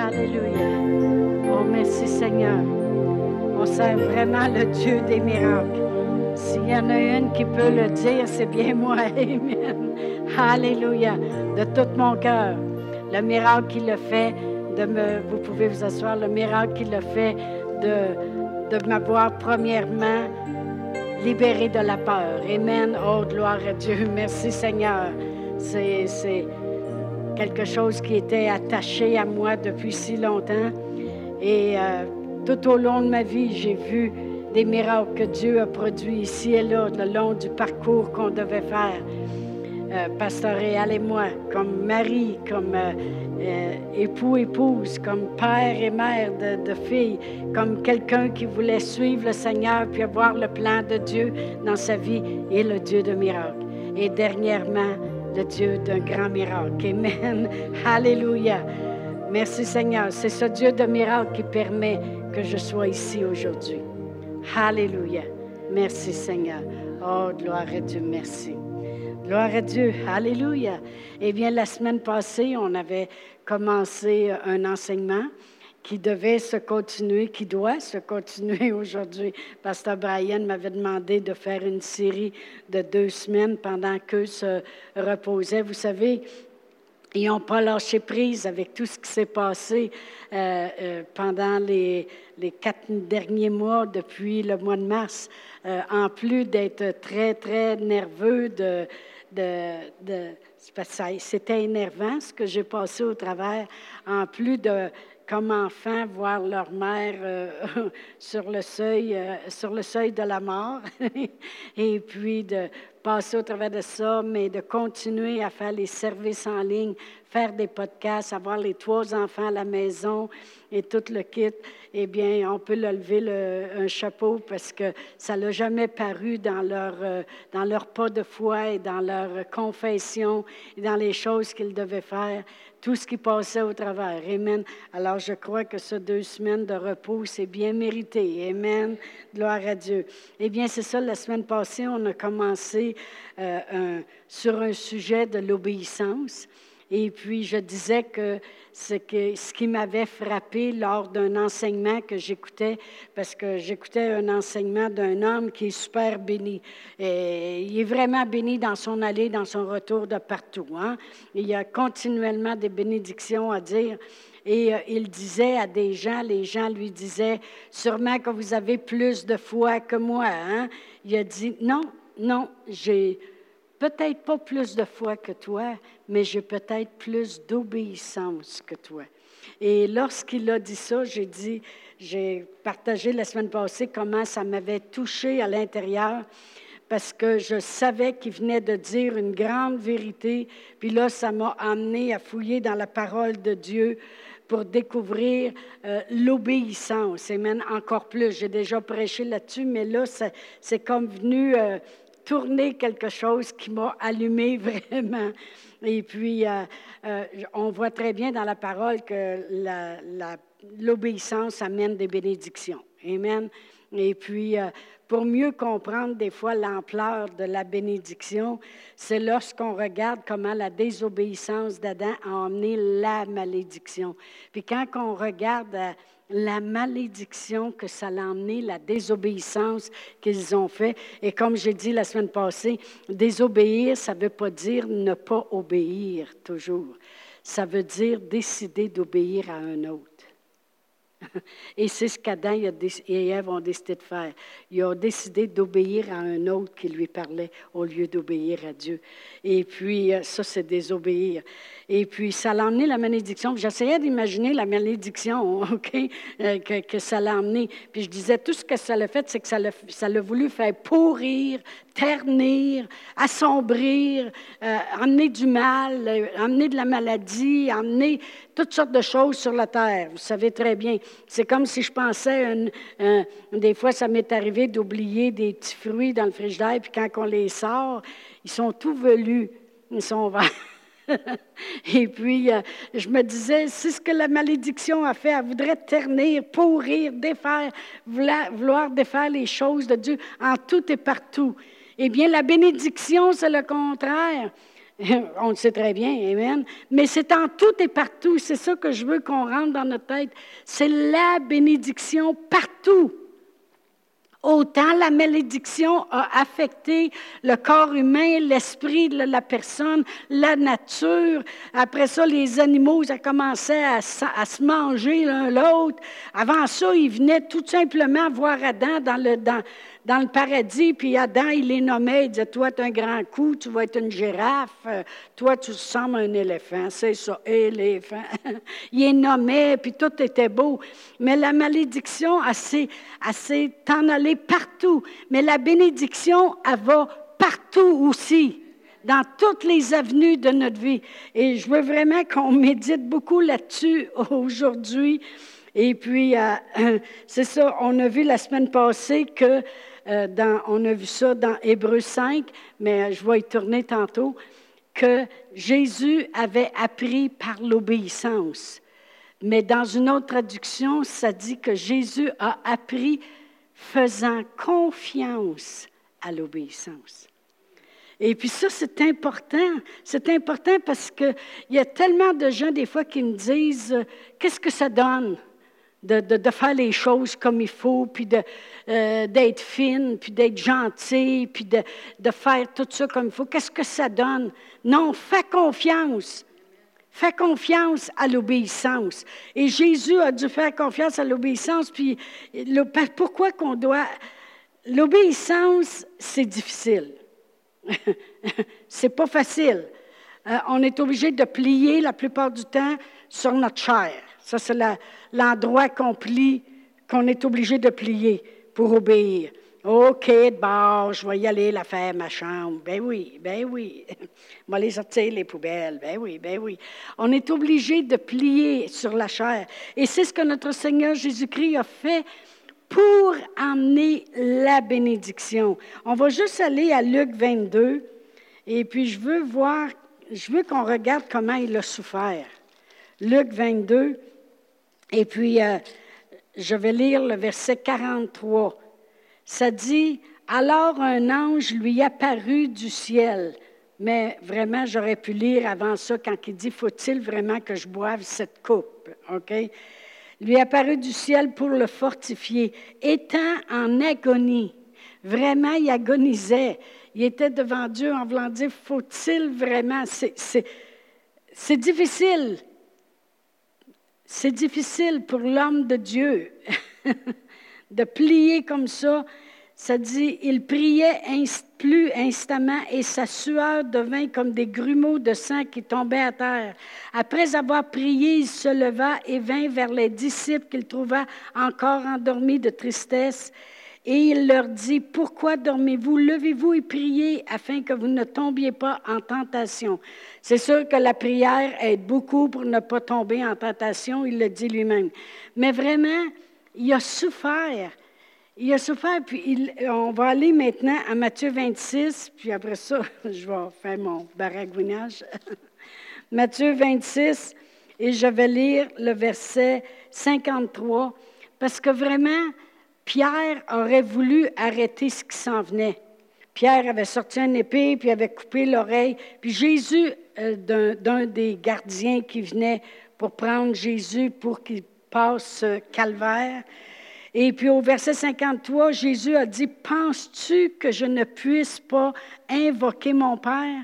Alléluia. Oh, merci Seigneur. On sert vraiment le Dieu des miracles. S'il y en a une qui peut le dire, c'est bien moi. Amen. Alléluia. De tout mon cœur. Le miracle qu'il a fait de me, vous pouvez vous asseoir, le miracle qu'il a fait de, de m'avoir premièrement libéré de la peur. Amen. Oh, gloire à Dieu. Merci Seigneur. C'est quelque chose qui était attaché à moi depuis si longtemps. Et euh, tout au long de ma vie, j'ai vu des miracles que Dieu a produits ici et là, le long du parcours qu'on devait faire. Euh, et moi, comme mari, comme euh, euh, époux, épouse, comme père et mère de, de filles, comme quelqu'un qui voulait suivre le Seigneur puis avoir le plan de Dieu dans sa vie et le Dieu de miracles. Et dernièrement, le Dieu d'un grand miracle. Amen. Alléluia. Merci Seigneur. C'est ce Dieu de miracle qui permet que je sois ici aujourd'hui. Alléluia. Merci Seigneur. Oh, gloire à Dieu, merci. Gloire à Dieu. Alléluia. Eh bien, la semaine passée, on avait commencé un enseignement qui devait se continuer, qui doit se continuer aujourd'hui. Pasteur Brian m'avait demandé de faire une série de deux semaines pendant qu'eux se reposaient. Vous savez, ils n'ont pas lâché prise avec tout ce qui s'est passé euh, euh, pendant les, les, quatre derniers mois depuis le mois de mars. Euh, en plus d'être très, très nerveux de... de, de c'était énervant ce que j'ai passé au travers, en plus de comme enfants voir leur mère euh, sur, le seuil, euh, sur le seuil de la mort, et puis de passer au travers de ça, mais de continuer à faire les services en ligne, faire des podcasts, avoir les trois enfants à la maison et tout le kit, eh bien, on peut leur lever le, un chapeau parce que ça n'a jamais paru dans leur, euh, dans leur pas de foi et dans leur confession et dans les choses qu'ils devaient faire tout ce qui passait au travers. Amen. Alors, je crois que ces deux semaines de repos, c'est bien mérité. Amen. Gloire à Dieu. Eh bien, c'est ça, la semaine passée, on a commencé euh, sur un sujet de l'obéissance. Et puis, je disais que ce, que, ce qui m'avait frappé lors d'un enseignement que j'écoutais, parce que j'écoutais un enseignement d'un homme qui est super béni. Il est vraiment béni dans son allée, dans son retour de partout. Hein? Il y a continuellement des bénédictions à dire. Et euh, il disait à des gens, les gens lui disaient, sûrement que vous avez plus de foi que moi. Hein? Il a dit, non, non, j'ai peut-être pas plus de foi que toi, mais j'ai peut-être plus d'obéissance que toi. Et lorsqu'il a dit ça, j'ai dit, j'ai partagé la semaine passée comment ça m'avait touché à l'intérieur parce que je savais qu'il venait de dire une grande vérité. Puis là, ça m'a amené à fouiller dans la parole de Dieu pour découvrir euh, l'obéissance. Et même encore plus, j'ai déjà prêché là-dessus, mais là, c'est comme venu euh, tourner quelque chose qui m'a allumé vraiment. Et puis, euh, euh, on voit très bien dans la parole que l'obéissance amène des bénédictions. Amen. Et puis, euh, pour mieux comprendre des fois l'ampleur de la bénédiction, c'est lorsqu'on regarde comment la désobéissance d'Adam a amené la malédiction. Puis quand on regarde la malédiction que ça a emmené, la désobéissance qu'ils ont fait. Et comme j'ai dit la semaine passée, désobéir, ça ne veut pas dire ne pas obéir toujours. Ça veut dire décider d'obéir à un autre. Et c'est ce qu'Adam et Ève ont décidé de faire. Ils ont décidé d'obéir à un autre qui lui parlait au lieu d'obéir à Dieu. Et puis, euh, ça, c'est désobéir. Et puis, ça l'a emmené la malédiction. J'essayais d'imaginer la malédiction, OK, euh, que, ça l'a emmené. Puis je disais, tout ce que ça l'a fait, c'est que ça l'a voulu faire pourrir, ternir, assombrir, euh, emmener du mal, euh, emmener de la maladie, emmener toutes sortes de choses sur la terre. Vous savez très bien. C'est comme si je pensais, des fois, ça m'est arrivé d'oublier des petits fruits dans le frigidaire, puis quand on les sort, ils sont tout velus, ils sont verts. Et puis, euh, je me disais, c'est ce que la malédiction a fait. Elle voudrait ternir, pourrir, défaire, vouloir, défaire les choses de Dieu en tout et partout. Eh bien, la bénédiction, c'est le contraire. On le sait très bien, Amen. Mais c'est en tout et partout. C'est ça que je veux qu'on rentre dans notre tête. C'est la bénédiction partout. Autant la malédiction a affecté le corps humain, l'esprit de la personne, la nature. Après ça, les animaux, ça commençait à, se manger l'un l'autre. Avant ça, ils venaient tout simplement voir Adam dans le, dans, dans le paradis, puis Adam, il les nommait, il disait, toi, tu as un grand coup, tu vas être une girafe, euh, toi, tu ressembles à un éléphant, c'est ça, éléphant. il les nommait, puis tout était beau. Mais la malédiction, elle s'est en allée partout. Mais la bénédiction, elle va partout aussi dans toutes les avenues de notre vie. Et je veux vraiment qu'on médite beaucoup là-dessus aujourd'hui. Et puis, euh, c'est ça, on a vu la semaine passée que euh, on a vu ça dans Hébreu 5, mais je vais y tourner tantôt, que Jésus avait appris par l'obéissance. Mais dans une autre traduction, ça dit que Jésus a appris faisant confiance à l'obéissance. Et puis ça, c'est important. C'est important parce qu'il y a tellement de gens, des fois, qui me disent, qu'est-ce que ça donne? De, faire les choses comme il faut, puis euh, d'être fine, puis d'être gentil, puis de, de, faire tout ça comme il faut. Qu'est-ce que ça donne? Non, fais confiance. Fais confiance à l'obéissance. Et Jésus a dû faire confiance à l'obéissance. Puis pourquoi qu'on doit... L'obéissance, c'est difficile. c'est pas facile. Euh, on est obligé de plier la plupart du temps sur notre chair. Ça, c'est l'endroit qu'on plie, qu'on est obligé de plier pour obéir. OK, bon, je vais y aller la faire ma chambre. Ben oui, ben oui. Je aller sortir les poubelles. Ben oui, ben oui. On est obligé de plier sur la chair. Et c'est ce que notre Seigneur Jésus-Christ a fait pour amener la bénédiction. On va juste aller à Luc 22. Et puis, je veux voir, je veux qu'on regarde comment il a souffert. Luc 22. Et puis, euh, je vais lire le verset 43. Ça dit, alors un ange lui apparut du ciel. Mais vraiment, j'aurais pu lire avant ça quand il dit, faut-il vraiment que je boive cette coupe? OK? Lui apparut du ciel pour le fortifier, étant en agonie. Vraiment, il agonisait. Il était devant Dieu en voulant dire, faut-il vraiment? C'est difficile c'est difficile pour l'homme de Dieu de plier comme ça. Ça dit, il priait plus instamment et sa sueur devint comme des grumeaux de sang qui tombaient à terre. Après avoir prié, il se leva et vint vers les disciples qu'il trouva encore endormis de tristesse. Et il leur dit, pourquoi dormez-vous? Levez-vous et priez afin que vous ne tombiez pas en tentation. C'est sûr que la prière aide beaucoup pour ne pas tomber en tentation, il le dit lui-même. Mais vraiment, il a souffert. Il a souffert, puis on va aller maintenant à Matthieu 26, puis après ça, je vais faire mon baragouinage. Matthieu 26, et je vais lire le verset 53, parce que vraiment, Pierre aurait voulu arrêter ce qui s'en venait. Pierre avait sorti une épée, puis avait coupé l'oreille. Puis Jésus, euh, d'un des gardiens qui venait pour prendre Jésus pour qu'il passe calvaire. Et puis au verset 53, Jésus a dit, Penses-tu que je ne puisse pas invoquer mon Père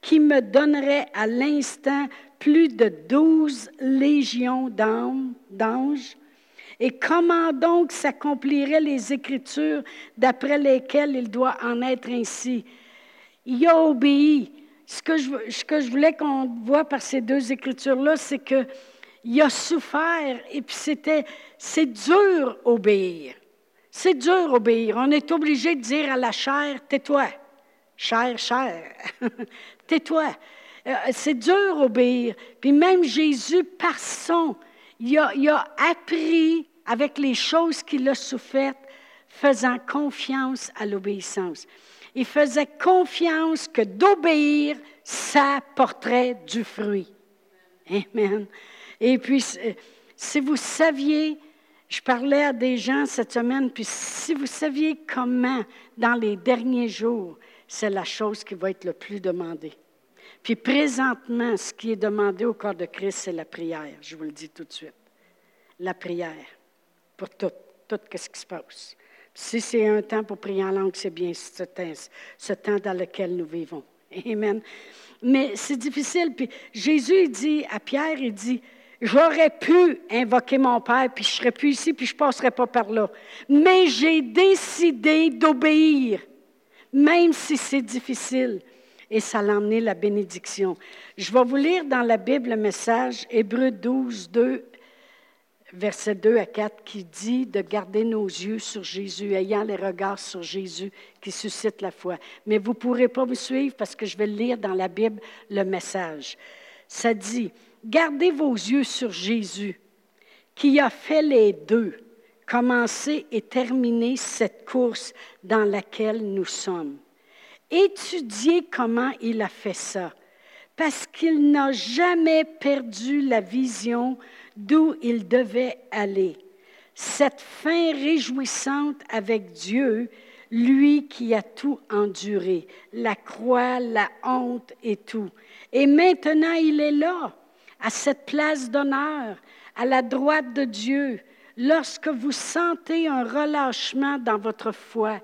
qui me donnerait à l'instant plus de douze légions d'anges? Et comment donc s'accompliraient les Écritures d'après lesquelles il doit en être ainsi? Il a obéi. Ce que je, voulais qu'on voit par ces deux Écritures-là, c'est qu'il a souffert et puis c'était, c'est dur obéir. C'est dur obéir. On est obligé de dire à la chair, tais-toi. Chair, chair. tais-toi. Euh, c'est dur obéir. Puis même Jésus, par son, il a, appris avec les choses qu'il a souffert, faisant confiance à l'obéissance. Il faisait confiance que d'obéir, ça porterait du fruit. Amen. Et puis, si vous saviez, je parlais à des gens cette semaine, puis si vous saviez comment, dans les derniers jours, c'est la chose qui va être le plus demandée. Puis présentement, ce qui est demandé au corps de Christ, c'est la prière. Je vous le dis tout de suite. La prière pour tout, tout ce qui se passe. Si c'est un temps pour prier en langue, c'est bien ce temps, ce temps dans lequel nous vivons. Amen. Mais c'est difficile. Puis Jésus dit à Pierre, il dit, j'aurais pu invoquer mon Père, puis je serais plus ici, puis je ne passerais pas par là. Mais j'ai décidé d'obéir, même si c'est difficile. Et ça l'a emmené la bénédiction. Je vais vous lire dans la Bible le message, Hébreu 12, 2 verset 2 à 4, qui dit de garder nos yeux sur Jésus, ayant les regards sur Jésus qui suscite la foi. Mais vous ne pourrez pas me suivre parce que je vais lire dans la Bible le message. Ça dit, gardez vos yeux sur Jésus, qui a fait les deux, commencer et terminer cette course dans laquelle nous sommes. Étudiez comment il a fait ça, parce qu'il n'a jamais perdu la vision d'où il devait aller. Cette fin réjouissante avec Dieu, lui qui a tout enduré, la croix, la honte et tout. Et maintenant, il est là, à cette place d'honneur, à la droite de Dieu. Lorsque vous sentez un relâchement dans votre foi,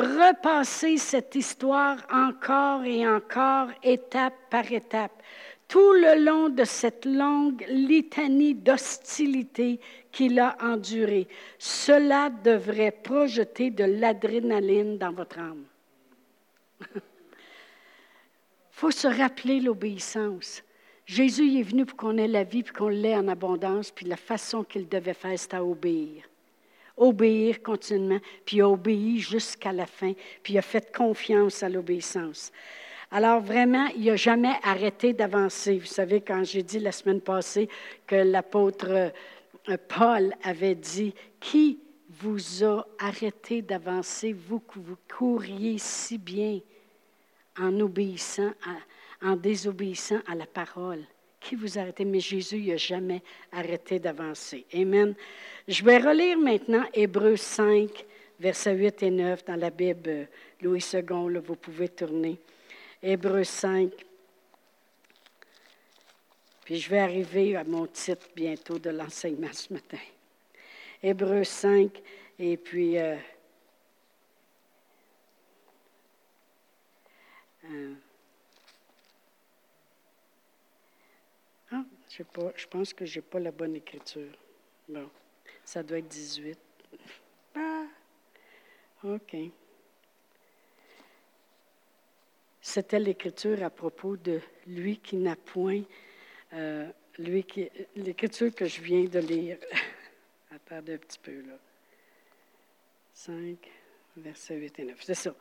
repassez cette histoire encore et encore, étape par étape tout le long de cette longue litanie d'hostilité qu'il a endurée. Cela devrait projeter de l'adrénaline dans votre âme. Il faut se rappeler l'obéissance. Jésus est venu pour qu'on ait la vie, puis qu'on l'ait en abondance, puis la façon qu'il devait faire, c'était à obéir. Obéir continuellement, puis obéir jusqu'à la fin, puis il a fait confiance à l'obéissance. Alors vraiment, il n'a jamais arrêté d'avancer. Vous savez, quand j'ai dit la semaine passée que l'apôtre euh, Paul avait dit, qui vous a arrêté d'avancer, vous que vous couriez si bien en obéissant, en désobéissant à la parole? Qui vous a arrêté? Mais Jésus n'a jamais arrêté d'avancer. Amen. Je vais relire maintenant Hébreux 5, versets 8 et 9 dans la Bible Louis II. Là, vous pouvez tourner. Hébreu 5. Puis je vais arriver à mon titre bientôt de l'enseignement ce matin. Hébreu 5, et puis euh, euh, je, pas, je pense que je n'ai pas la bonne écriture. Bon, ça doit être 18. Ah, OK. C'était l'écriture à propos de lui qui n'a point, euh, lui qui, l'écriture que je viens de lire. Attendez un petit peu là. 5, versets 8 et 9. C'est ça.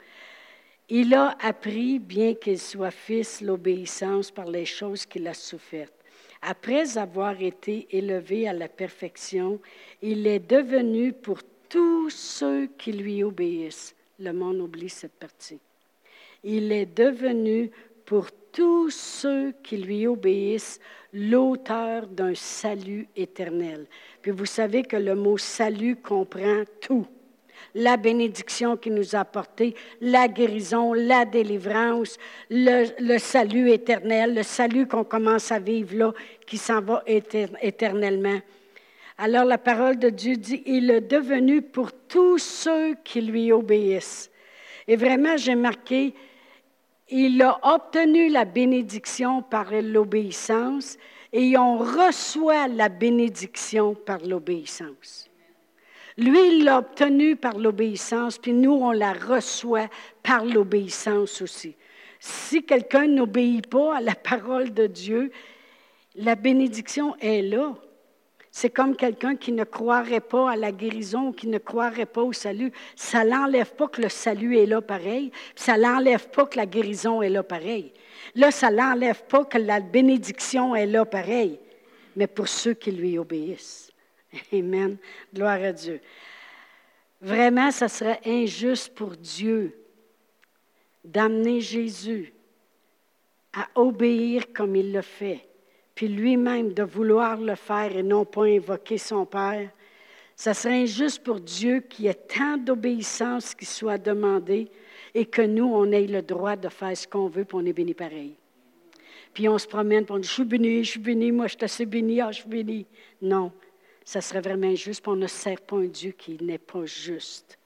Il a appris, bien qu'il soit fils, l'obéissance par les choses qu'il a souffertes. Après avoir été élevé à la perfection, il est devenu pour tous ceux qui lui obéissent. Le monde oublie cette partie il est devenu pour tous ceux qui lui obéissent l'auteur d'un salut éternel. Puis vous savez que le mot salut comprend tout. La bénédiction qu'il nous a apportée, la guérison, la délivrance, le, salut éternel, le salut qu'on commence à vivre là, qui s'en va éternellement. Alors la parole de Dieu dit, il est devenu pour tous ceux qui lui obéissent. Et vraiment, j'ai marqué, il a obtenu la bénédiction par l'obéissance et on reçoit la bénédiction par l'obéissance. Lui, il l'a obtenu par l'obéissance, puis nous, on la reçoit par l'obéissance aussi. Si quelqu'un n'obéit pas à la parole de Dieu, la bénédiction est là. C'est comme quelqu'un qui ne croirait pas à la guérison qui ne croirait pas au salut. Ça n'enlève pas que le salut est là pareil, ça n'enlève pas que la guérison est là pareil. Là, ça n'enlève pas que la bénédiction est là pareil, mais pour ceux qui lui obéissent. Amen. Gloire à Dieu. Vraiment, ça serait injuste pour Dieu d'amener Jésus à obéir comme il le fait puis lui-même de vouloir le faire et non pas invoquer son Père, ça serait injuste pour Dieu qu'il y ait tant d'obéissance qui soit demandée et que nous, on ait le droit de faire ce qu'on veut, puis on est béni pareil. puis on se promène, puis on dit, je suis béni, je suis béni, moi je suis assez béni, ah, je suis béni. Non, ça serait vraiment injuste, puis on ne sert pas un Dieu qui n'est pas juste.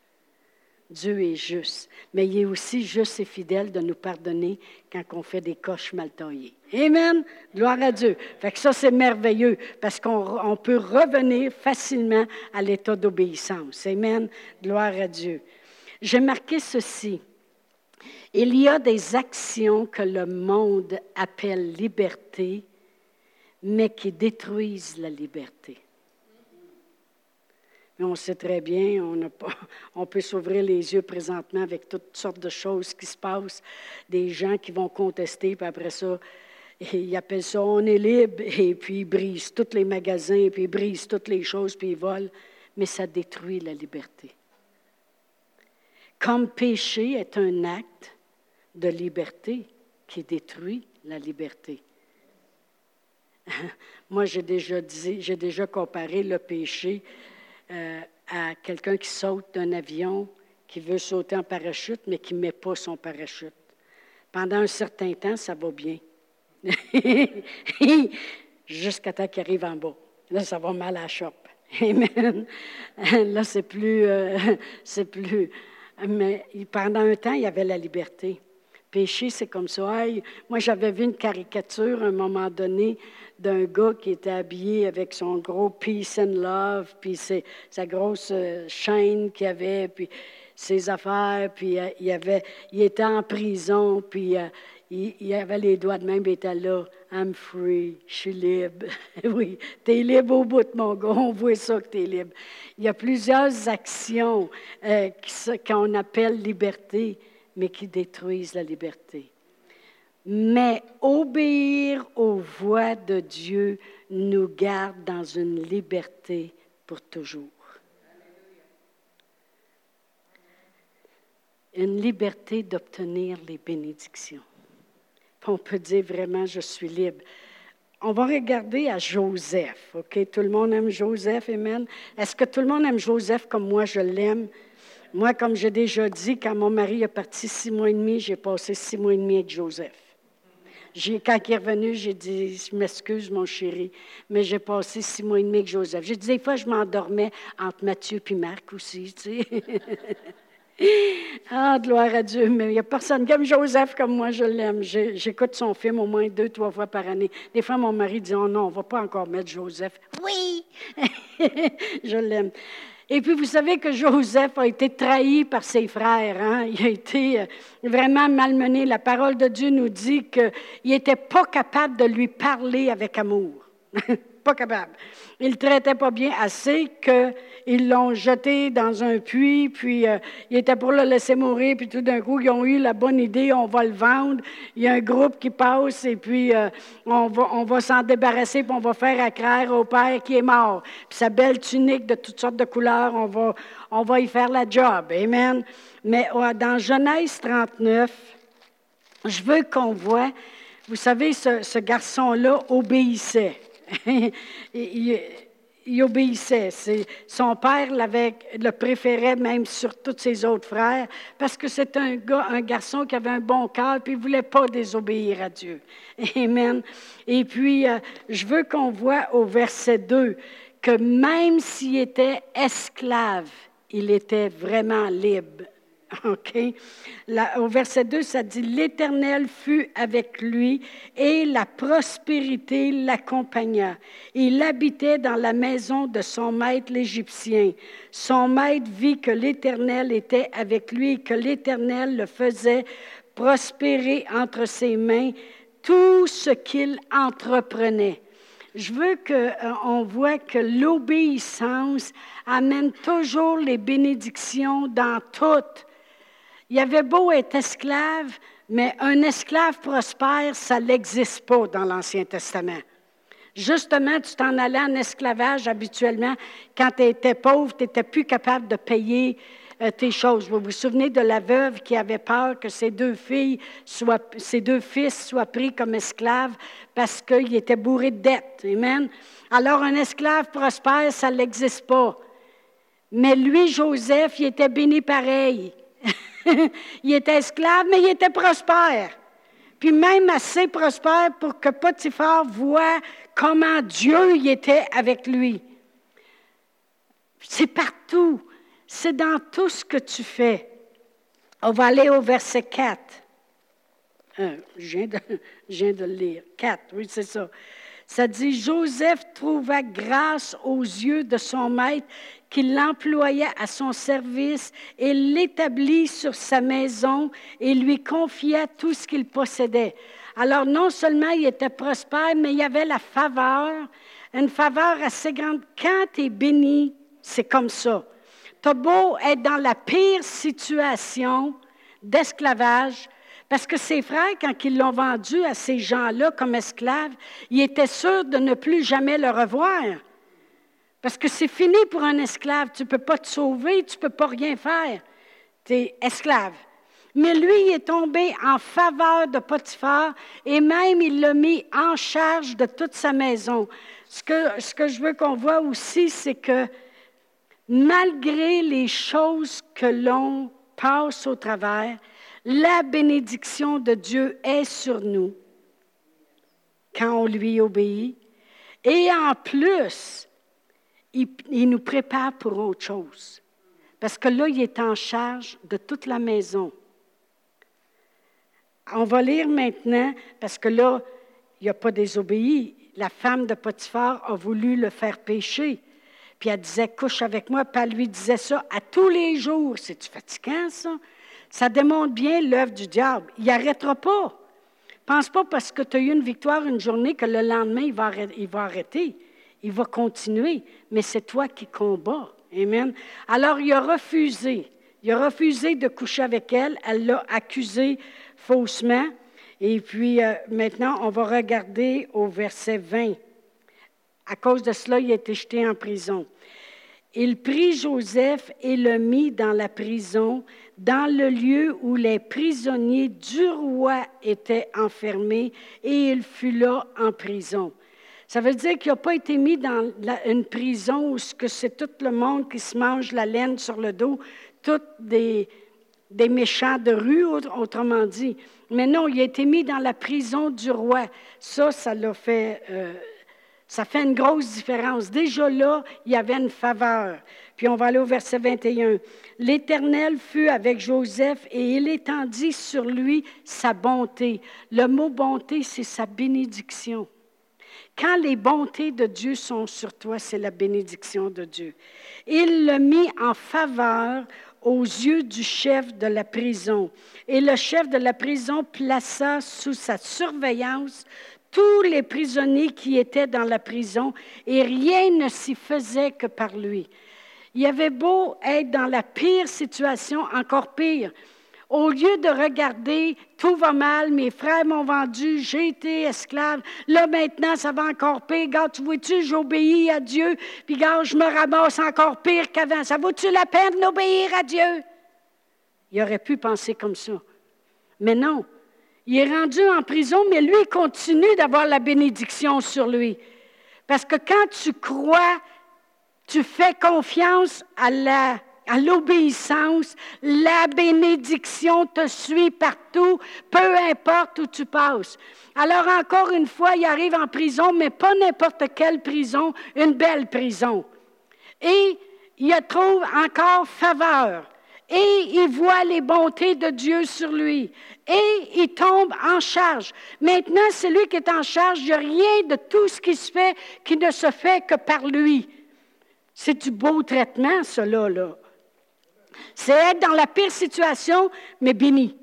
Dieu est juste, mais il est aussi juste et fidèle de nous pardonner quand on fait des coches mal taillées. Amen. Gloire à Dieu. Fait que ça, c'est merveilleux parce qu'on peut revenir facilement à l'état d'obéissance. Amen. Gloire à Dieu. J'ai marqué ceci. Il y a des actions que le monde appelle liberté, mais qui détruisent la liberté on sait très bien, on, peut s'ouvrir les yeux présentement avec toutes sortes de choses qui se passent, des gens qui vont contester, puis après ça, ils appellent ça on est libre, et puis ils brisent tous les magasins, puis ils brisent toutes les choses, puis ils volent, mais ça détruit la liberté. Comme péché est un acte de liberté qui détruit la liberté. Moi, j'ai déjà comparé le péché euh, à quelqu'un qui saute d'un avion, qui veut sauter en parachute, mais qui ne met pas son parachute. Pendant un certain temps, ça va bien. Jusqu'à temps qu'il arrive en bas. Là, ça va mal à la chope. Amen. Là, c'est plus, euh, c'est plus. Mais pendant un temps, il y avait la liberté. Péché, c'est comme ça. moi, j'avais vu une caricature à un moment donné d'un gars qui était habillé avec son gros peace and love, puis sa grosse euh, chaîne qu'il avait, puis ses affaires, puis euh, il, était en prison, puis euh, il, avait les doigts de même, il était là. I'm free, je suis libre. oui, tu es libre au bout de mon gars, on voit ça que tu es libre. Il y a plusieurs actions qu'on appelle liberté, mais qui détruisent la liberté. Mais obéir aux voix de Dieu nous garde dans une liberté pour toujours. Une liberté d'obtenir les bénédictions. On peut dire vraiment, je suis libre. On va regarder à Joseph, OK? Tout le monde aime Joseph, Amen? Est-ce que tout le monde aime Joseph comme moi je l'aime? Moi, comme j'ai déjà dit, quand mon mari est parti six mois et demi, j'ai passé six mois et demi avec Joseph quand il est revenu, j'ai dit, je m'excuse, mon chéri, mais j'ai passé six mois et demi avec Joseph. J'ai dit, des fois, je m'endormais entre Mathieu et Marc aussi, ah, gloire à Dieu, mais il n'y a personne comme Joseph comme moi, je l'aime. J'écoute son film au moins deux, trois fois par année. Des fois, mon mari dit, oh non, on ne va pas encore mettre Joseph. Oui, je l'aime. Et puis, vous savez que Joseph a été trahi par ses frères. Hein? Il a été euh, vraiment malmené. La parole de Dieu nous dit qu'il n'était pas capable de lui parler avec amour. pas capable. Il ne traitait pas bien assez qu'ils l'ont jeté dans un puits, puis euh, il était pour le laisser mourir, puis tout d'un coup, ils ont eu la bonne idée, on va le vendre. Il y a un groupe qui passe, et puis euh, on va, on va s'en débarrasser, puis on va faire accraire au père qui est mort. Puis sa belle tunique de toutes sortes de couleurs, on va, on va y faire la job. Amen. Mais dans Genèse 39, je veux qu'on voit, vous savez, ce garçon-là obéissait. il, obéissait. Son père l'avait, le préférait même sur tous ses autres frères parce que c'est un, un garçon qui avait un bon cœur puis il ne voulait pas désobéir à Dieu. Amen. Et puis, euh, je veux qu'on voit au verset 2 que même s'il était esclave, il était vraiment libre. OK? au verset 2, ça dit L'Éternel fut avec lui et la prospérité l'accompagna. Il habitait dans la maison de son maître l'Égyptien. Son maître vit que l'Éternel était avec lui et que l'Éternel le faisait prospérer entre ses mains tout ce qu'il entreprenait. Je veux qu'on euh, voit que l'obéissance amène toujours les bénédictions dans toutes il avait beau être esclave, mais un esclave prospère, ça n'existe pas dans l'Ancien Testament. Justement, tu t'en allais en esclavage habituellement. Quand tu étais pauvre, tu n'étais plus capable de payer euh, tes choses. Vous vous souvenez de la veuve qui avait peur que ses deux filles ses deux fils soient pris comme esclaves parce qu'ils étaient bourrés de dettes. Amen. Alors, un esclave prospère, ça n'existe pas. Mais lui, Joseph, il était béni pareil. il était esclave, mais il était prospère. puis même assez prospère pour que Potiphar voit comment Dieu y était avec lui. C'est partout. C'est dans tout ce que tu fais. On va aller au verset 4. Euh, je, viens de, je viens de le lire. 4, oui, c'est ça. Ça dit, Joseph trouva grâce aux yeux de son maître qui l'employa à son service et l'établit sur sa maison et lui confia tout ce qu'il possédait. Alors non seulement il était prospère, mais il y avait la faveur, une faveur assez grande. Quand tu es béni, c'est comme ça. Tu as beau être dans la pire situation d'esclavage, parce que ses frères, quand ils l'ont vendu à ces gens-là comme esclaves, ils étaient sûrs de ne plus jamais le revoir. Parce que c'est fini pour un esclave. Tu ne peux pas te sauver, tu ne peux pas rien faire. Tu es esclave. Mais lui, il est tombé en faveur de Potiphar et même il l'a mis en charge de toute sa maison. Ce que, ce que je veux qu'on voit aussi, c'est que malgré les choses que l'on passe au travers, la bénédiction de Dieu est sur nous quand on lui obéit. Et en plus, il, nous prépare pour autre chose. Parce que là, il est en charge de toute la maison. On va lire maintenant, parce que là, il n'a pas désobéi. La femme de Potiphar a voulu le faire pécher. Puis elle disait, couche avec moi. Puis elle lui disait ça à tous les jours. C'est-tu fatigant, ça? Ça démontre bien l'œuvre du diable. Il n'arrêtera pas. Pense pas parce que tu as eu une victoire une journée que le lendemain, il va, il va arrêter. Il va continuer, mais c'est toi qui combats. Amen. Alors, il a refusé. Il a refusé de coucher avec elle. Elle l'a accusé faussement. Et puis, euh, maintenant, on va regarder au verset 20. À cause de cela, il a été jeté en prison. Il prit Joseph et le mit dans la prison, dans le lieu où les prisonniers du roi étaient enfermés, et il fut là en prison. Ça veut dire qu'il n'a pas été mis dans une prison où c'est tout le monde qui se mange la laine sur le dos, tous des, méchants de rue, autrement dit. Mais non, il a été mis dans la prison du roi. Ça, ça l'a fait, euh, ça fait une grosse différence. Déjà là, il y avait une faveur. Puis on va aller au verset 21. L'Éternel fut avec Joseph et il étendit sur lui sa bonté. Le mot bonté, c'est sa bénédiction. Quand les bontés de Dieu sont sur toi, c'est la bénédiction de Dieu. Il l'a mis en faveur aux yeux du chef de la prison. Et le chef de la prison plaça sous sa surveillance tous les prisonniers qui étaient dans la prison, et rien ne s'y faisait que par lui. Il avait beau être dans la pire situation, encore pire. Au lieu de regarder, tout va mal, mes frères m'ont vendu, j'ai été esclave, là maintenant ça va encore pire, Garde, tu vois-tu, j'obéis à Dieu, puis gars, je me ramasse encore pire qu'avant. Ça vaut-tu la peine d'obéir à Dieu? Il aurait pu penser comme ça. Mais non. Il est rendu en prison, mais lui, continue d'avoir la bénédiction sur lui. Parce que quand tu crois, tu fais confiance à la à l'obéissance, la bénédiction te suit partout, peu importe où tu passes. Alors encore une fois, il arrive en prison, mais pas n'importe quelle prison, une belle prison. Et il trouve encore faveur. Et il voit les bontés de Dieu sur lui. Et il tombe en charge. Maintenant, c'est lui qui est en charge de rien de tout ce qui se fait qui ne se fait que par lui. C'est du beau traitement, cela, là. C'est être dans la pire situation, mais béni.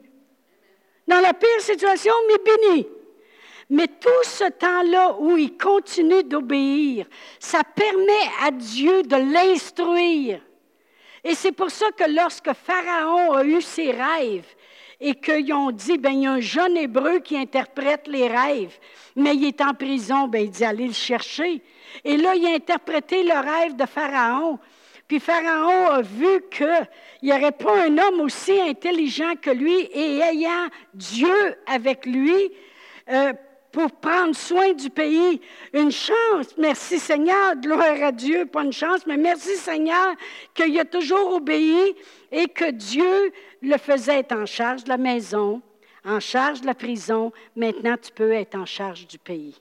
Dans la pire situation, mais béni. Mais tout ce temps-là où il continue d'obéir, ça permet à Dieu de l'instruire. Et c'est pour ça que lorsque Pharaon a eu ses rêves et qu'ils ont dit, ben il y a un jeune hébreu qui interprète les rêves, mais il est en prison, ben il dit, allez le chercher. Et là, il a interprété le rêve de Pharaon. Puis Pharaon a vu qu'il n'y aurait pas un homme aussi intelligent que lui et ayant Dieu avec lui euh, pour prendre soin du pays. Une chance, merci Seigneur, gloire à Dieu, pas une chance, mais merci Seigneur qu'il a toujours obéi et que Dieu le faisait être en charge de la maison, en charge de la prison, maintenant tu peux être en charge du pays.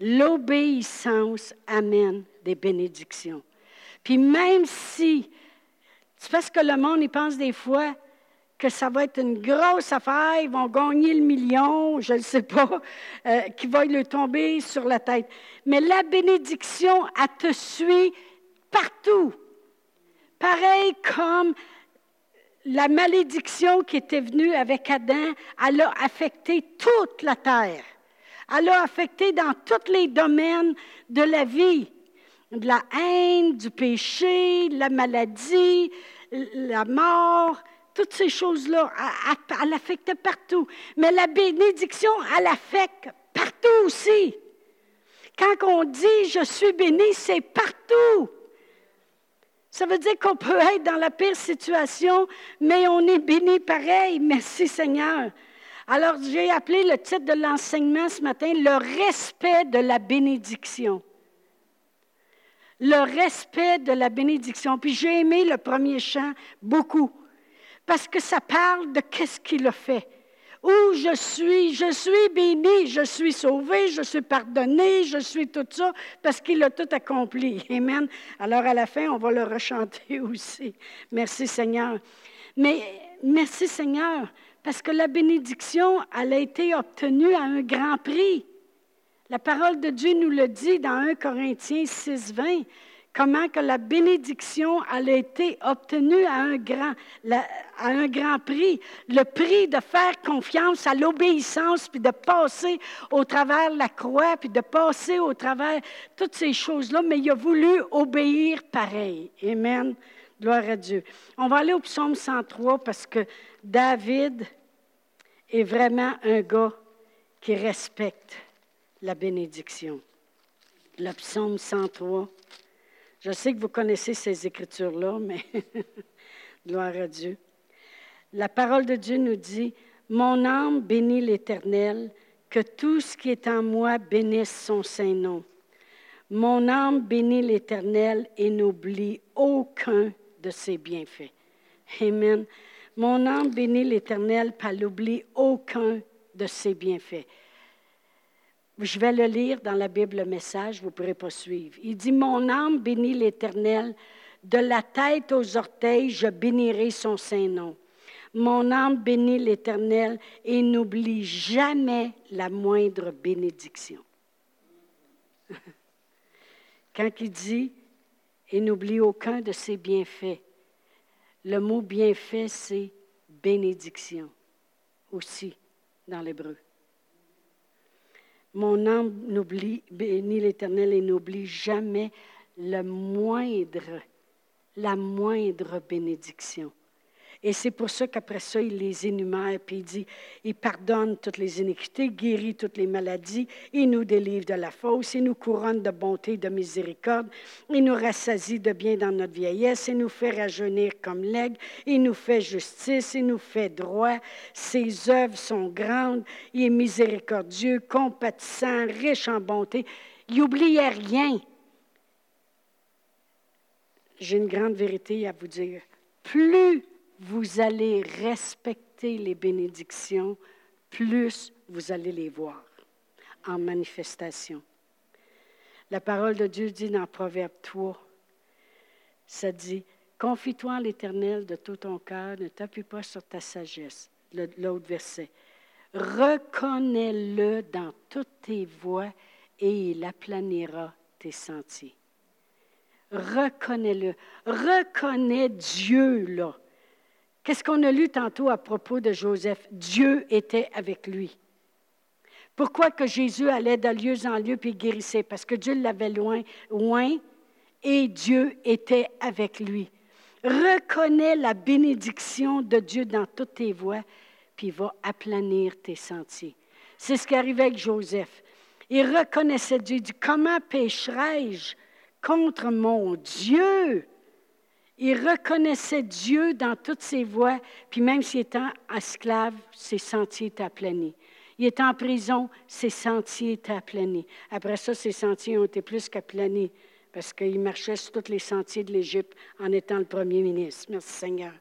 L'obéissance amène des bénédictions. Puis même si, c'est parce que le monde y pense des fois que ça va être une grosse affaire, ils vont gagner le million, je ne sais pas, euh, qui va lui tomber sur la tête. Mais la bénédiction, elle te suit partout. Pareil comme la malédiction qui était venue avec Adam, elle a affecté toute la terre. Elle a affecté dans tous les domaines de la vie, de la haine, du péché, la maladie, la mort, toutes ces choses-là. Elle, affectait partout. Mais la bénédiction, elle affecte partout aussi. Quand on dit je suis béni, c'est partout. Ça veut dire qu'on peut être dans la pire situation, mais on est béni pareil. Merci Seigneur. Alors, j'ai appelé le titre de l'enseignement ce matin, le respect de la bénédiction. Le respect de la bénédiction. Puis j'ai aimé le premier chant beaucoup, parce que ça parle de qu'est-ce qu'il a fait. Où je suis, je suis béni, je suis sauvé, je suis pardonné, je suis tout ça, parce qu'il a tout accompli. Amen. Alors à la fin, on va le rechanter aussi. Merci Seigneur. Mais merci Seigneur parce que la bénédiction, elle a été obtenue à un grand prix. La parole de Dieu nous le dit dans 1 Corinthiens 6, 20, comment que la bénédiction a été obtenue à un, grand, à un grand prix? Le prix de faire confiance à l'obéissance, puis de passer au travers la croix, puis de passer au travers toutes ces choses-là, mais il a voulu obéir pareil. Amen. Gloire à Dieu. On va aller au psaume 103 parce que David, est vraiment un gars qui respecte la bénédiction. Le psaume 103. Je sais que vous connaissez ces écritures-là, mais gloire à Dieu. La parole de Dieu nous dit, Mon âme bénit l'Éternel, que tout ce qui est en moi bénisse son saint nom. Mon âme bénit l'Éternel et n'oublie aucun de ses bienfaits. Amen. Mon âme bénit l'Éternel, pas l'oublie aucun de ses bienfaits. Je vais le lire dans la Bible message, vous pourrez pas suivre. Il dit, Mon âme bénit l'Éternel, de la tête aux orteils, je bénirai son saint nom. Mon âme bénit l'Éternel et n'oublie jamais la moindre bénédiction. Quand il dit, et n'oublie aucun de ses bienfaits, le mot bienfait, c'est bénédiction aussi dans l'hébreu. Mon âme n'oublie, bénit l'Éternel et n'oublie jamais la moindre bénédiction. Et c'est pour ça qu'après ça, il les énumère, puis il dit, il pardonne toutes les iniquités, guérit toutes les maladies, il nous délivre de la fausse, il nous couronne de bonté et de miséricorde, il nous rassasie de bien dans notre vieillesse, il nous fait rajeunir comme l'aigle, il nous fait justice, il nous fait droit, ses œuvres sont grandes, il est miséricordieux, compatissant, riche en bonté, il n'oubliait rien. J'ai une grande vérité à vous dire. Plus vous allez respecter les bénédictions, plus vous allez les voir en manifestation. La parole de Dieu dit dans Proverbe 3, ça dit, confie-toi en l'Éternel de tout ton cœur, ne t'appuie pas sur ta sagesse. L'autre verset. Reconnais-le dans toutes tes voies et il aplanira tes sentiers. Reconnais-le. Reconnais Dieu, là. Qu'est-ce qu'on a lu tantôt à propos de Joseph? Dieu était avec lui. Pourquoi que Jésus allait de lieu en lieu puis guérissait? Parce que Dieu l'avait loin, loin et Dieu était avec lui. Reconnais la bénédiction de Dieu dans toutes tes voies, puis va aplanir tes sentiers. C'est ce qui arrivait avec Joseph. Il reconnaissait Dieu. Il dit Comment pécherai-je contre mon Dieu? Il reconnaissait Dieu dans toutes ses voies, puis même s'il était esclave, ses sentiers étaient aplanis. Il était en prison, ses sentiers étaient aplanis. Après ça, ses sentiers ont été plus qu'aplanis, parce qu'il marchait sur tous les sentiers de l'Égypte en étant le premier ministre. Merci Seigneur.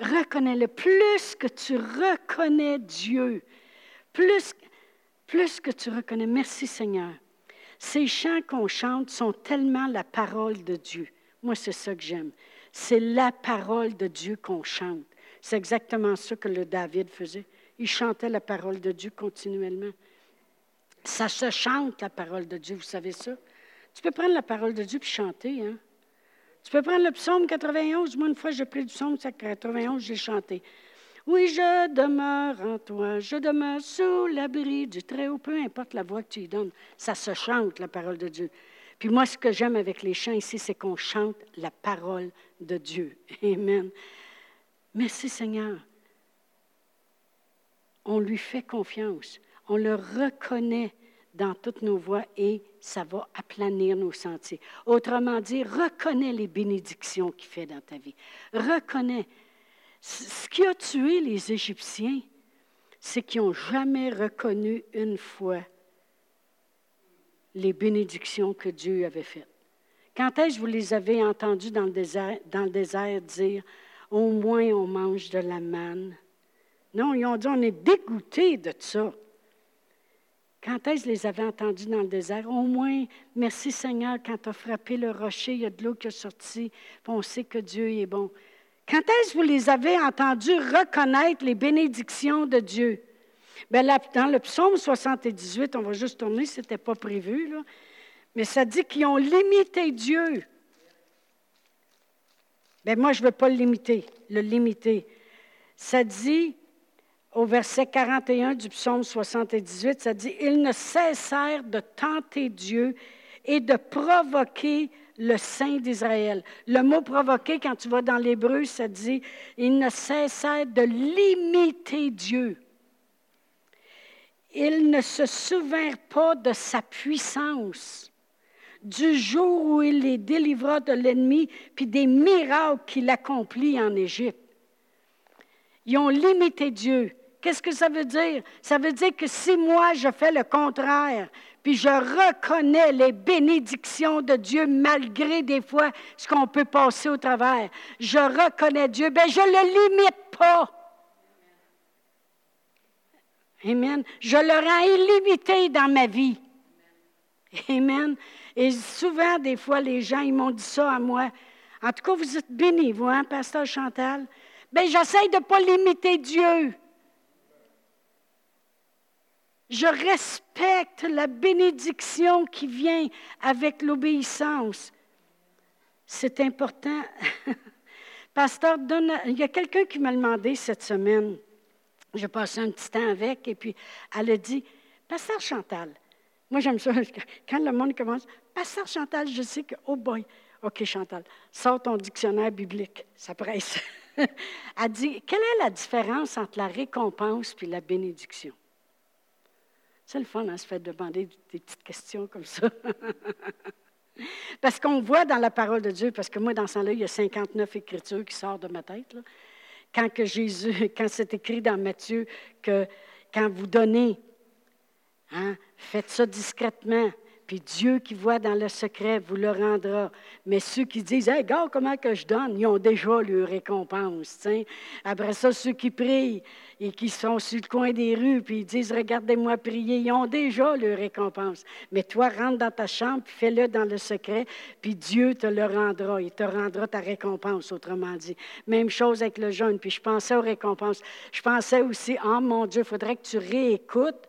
Reconnais-le. Plus que tu reconnais Dieu, plus, plus que tu reconnais, merci Seigneur. Ces chants qu'on chante sont tellement la parole de Dieu. Moi, c'est ça que j'aime. C'est la parole de Dieu qu'on chante. C'est exactement ça que le David faisait. Il chantait la parole de Dieu continuellement. Ça se chante, la parole de Dieu, vous savez ça? Tu peux prendre la parole de Dieu et chanter. Hein? Tu peux prendre le psaume 91. Moi, une fois, j'ai pris le psaume 91, j'ai chanté. Oui, je demeure en toi, je demeure sous l'abri du Très-Haut, peu importe la voix que tu y donnes. Ça se chante, la parole de Dieu. Puis moi, ce que j'aime avec les chants ici, c'est qu'on chante la parole de Dieu. Amen. Merci Seigneur. On lui fait confiance. On le reconnaît dans toutes nos voies et ça va aplanir nos sentiers. Autrement dit, reconnais les bénédictions qu'il fait dans ta vie. Reconnais. Ce qui a tué les Égyptiens, c'est qu'ils n'ont jamais reconnu une fois les bénédictions que Dieu avait faites. Quand est-ce que vous les avez entendus dans le désert, dire Au moins on mange de la manne Non, ils ont dit On est dégoûtés de ça. Quand est-ce que les avez entendus dans le désert? Au moins, merci Seigneur, quand tu as frappé le rocher, il y a de l'eau qui est sortie, on sait que Dieu est bon. Quand est-ce que vous les avez entendus reconnaître les bénédictions de Dieu? Bien, dans le psaume 78, on va juste tourner, ce n'était pas prévu, là, mais ça dit qu'ils ont limité Dieu. Bien, moi, je ne veux pas le limiter, le limiter. Ça dit, au verset 41 du psaume 78, ça dit, Ils ne cessèrent de tenter Dieu et de provoquer le Saint d'Israël. Le mot provoquer, quand tu vas dans l'hébreu, ça dit, Ils ne cessèrent de limiter Dieu ils ne se souvinrent pas de sa puissance, du jour où il les délivra de l'ennemi, puis des miracles qu'il accomplit en Égypte. Ils ont limité Dieu. Qu'est-ce que ça veut dire? Ça veut dire que si moi je fais le contraire, puis je reconnais les bénédictions de Dieu malgré des fois ce qu'on peut passer au travers, je reconnais Dieu, bien je ne le limite pas. Amen. Je le rends illimité dans ma vie. Amen. Et souvent, des fois, les gens, ils m'ont dit ça à moi. En tout cas, vous êtes bénis, vous, hein, Pasteur Chantal? Bien, j'essaie de ne pas limiter Dieu. Je respecte la bénédiction qui vient avec l'obéissance. C'est important. Pasteur, il y a quelqu'un qui m'a demandé cette semaine, j'ai passé un petit temps avec, et puis elle a dit Pasteur Chantal, moi j'aime ça, quand le monde commence, Pasteur Chantal, je sais que, oh boy, OK Chantal, sors ton dictionnaire biblique, ça presse. elle dit Quelle est la différence entre la récompense et la bénédiction C'est le fun, hein, se fait demander des petites questions comme ça. parce qu'on voit dans la parole de Dieu, parce que moi, dans ce temps-là, il y a 59 écritures qui sortent de ma tête. Là quand Jésus, quand c'est écrit dans Matthieu que quand vous donnez, hein, faites ça discrètement. Puis Dieu qui voit dans le secret vous le rendra. Mais ceux qui disent, hey, regarde comment que je donne, ils ont déjà leur récompense. Après ça, ceux qui prient et qui sont sur le coin des rues, puis ils disent, regardez-moi prier, ils ont déjà leur récompense. Mais toi, rentre dans ta chambre, fais-le dans le secret, puis Dieu te le rendra. Il te rendra ta récompense, autrement dit. Même chose avec le jeûne. Puis je pensais aux récompenses. Je pensais aussi, oh mon Dieu, il faudrait que tu réécoutes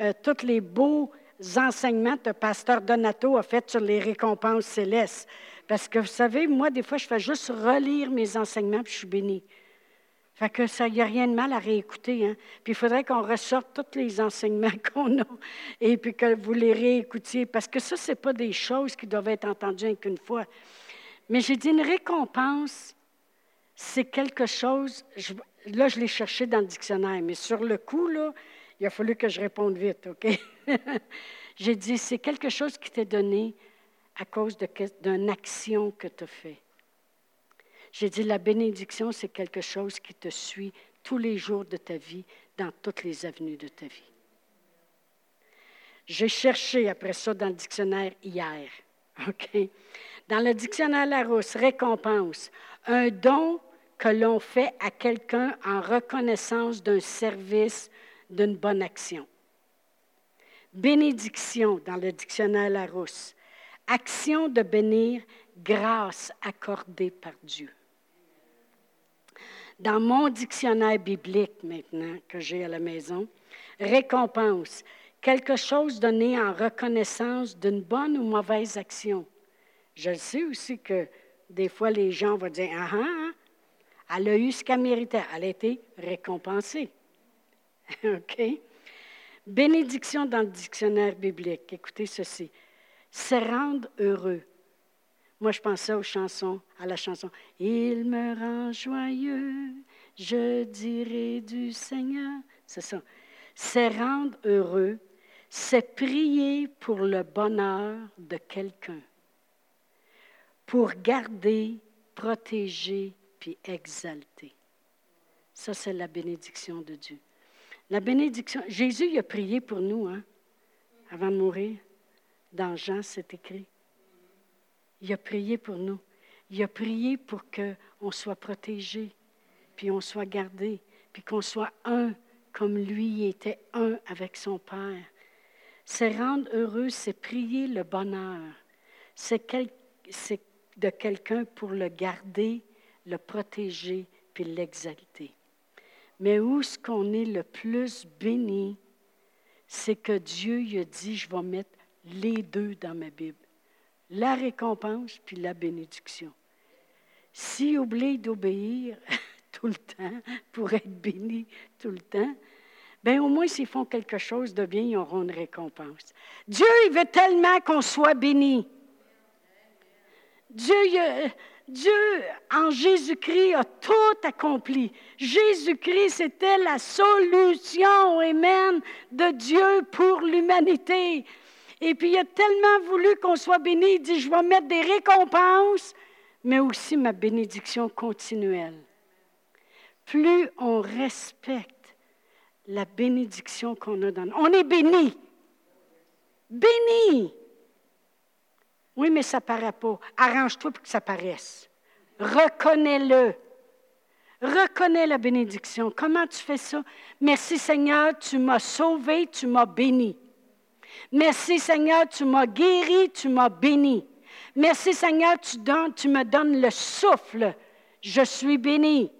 euh, tous les beaux enseignements que pasteur Donato a fait sur les récompenses célestes. Parce que vous savez, moi, des fois, je fais juste relire mes enseignements, puis je suis bénie. Fait que ça, il n'y a rien de mal à réécouter. Hein? Puis il faudrait qu'on ressorte tous les enseignements qu'on a et puis que vous les réécoutiez. Parce que ça, ce n'est pas des choses qui doivent être entendues qu'une fois. Mais j'ai dit une récompense, c'est quelque chose. là, je l'ai cherché dans le dictionnaire, mais sur le coup, là, il a fallu que je réponde vite, OK? J'ai dit, c'est quelque chose qui t'est donné à cause d'une action que tu as fait. J'ai dit, la bénédiction, c'est quelque chose qui te suit tous les jours de ta vie, dans toutes les avenues de ta vie. J'ai cherché après ça dans le dictionnaire hier. OK? Dans le dictionnaire Larousse, récompense, un don que l'on fait à quelqu'un en reconnaissance d'un service, d'une bonne action. Bénédiction dans le dictionnaire Larousse. Action de bénir, grâce accordée par Dieu. Dans mon dictionnaire biblique maintenant que j'ai à la maison, récompense, quelque chose donné en reconnaissance d'une bonne ou mauvaise action. Je sais aussi que des fois les gens vont dire Ah, ah, ah elle a eu ce qu'elle méritait, elle a été récompensée. OK? Bénédiction dans le dictionnaire biblique. Écoutez ceci. C'est rendre heureux. Moi, je pensais aux chansons, à la chanson Il me rend joyeux, je dirai du Seigneur. C'est ça. C'est rendre heureux, c'est prier pour le bonheur de quelqu'un, pour garder, protéger, puis exalter. Ça, c'est la bénédiction de Dieu. La bénédiction, Jésus il a prié pour nous, hein, avant de mourir. Dans Jean, c'est écrit. Il a prié pour nous. Il a prié pour qu'on soit protégé, puis on soit gardé, puis qu'on soit un comme lui était un avec son Père. C'est rendre heureux, c'est prier le bonheur. C'est de quelqu'un pour le garder, le protéger, puis l'exalter. Mais où ce qu'on est le plus béni, c'est que Dieu il a dit, je vais mettre les deux dans ma Bible. La récompense puis la bénédiction. S'ils oublient d'obéir tout le temps pour être bénis tout le temps, bien au moins s'ils font quelque chose de bien, ils auront une récompense. Dieu, il veut tellement qu'on soit béni. Dieu, il, Dieu, en Jésus-Christ, a tout accompli. Jésus-Christ, c'était la solution, Amen, de Dieu pour l'humanité. Et puis, il a tellement voulu qu'on soit béni, il dit, je vais mettre des récompenses, mais aussi ma bénédiction continuelle. Plus on respecte la bénédiction qu'on a nous, on est béni. Béni. Oui, mais ça paraît pas. Arrange-toi pour que ça paraisse. Reconnais-le. Reconnais la bénédiction. Comment tu fais ça? Merci Seigneur, tu m'as sauvé, tu m'as béni. Merci Seigneur, tu m'as guéri, tu m'as béni. Merci Seigneur, tu, tu me donnes le souffle. Je suis béni.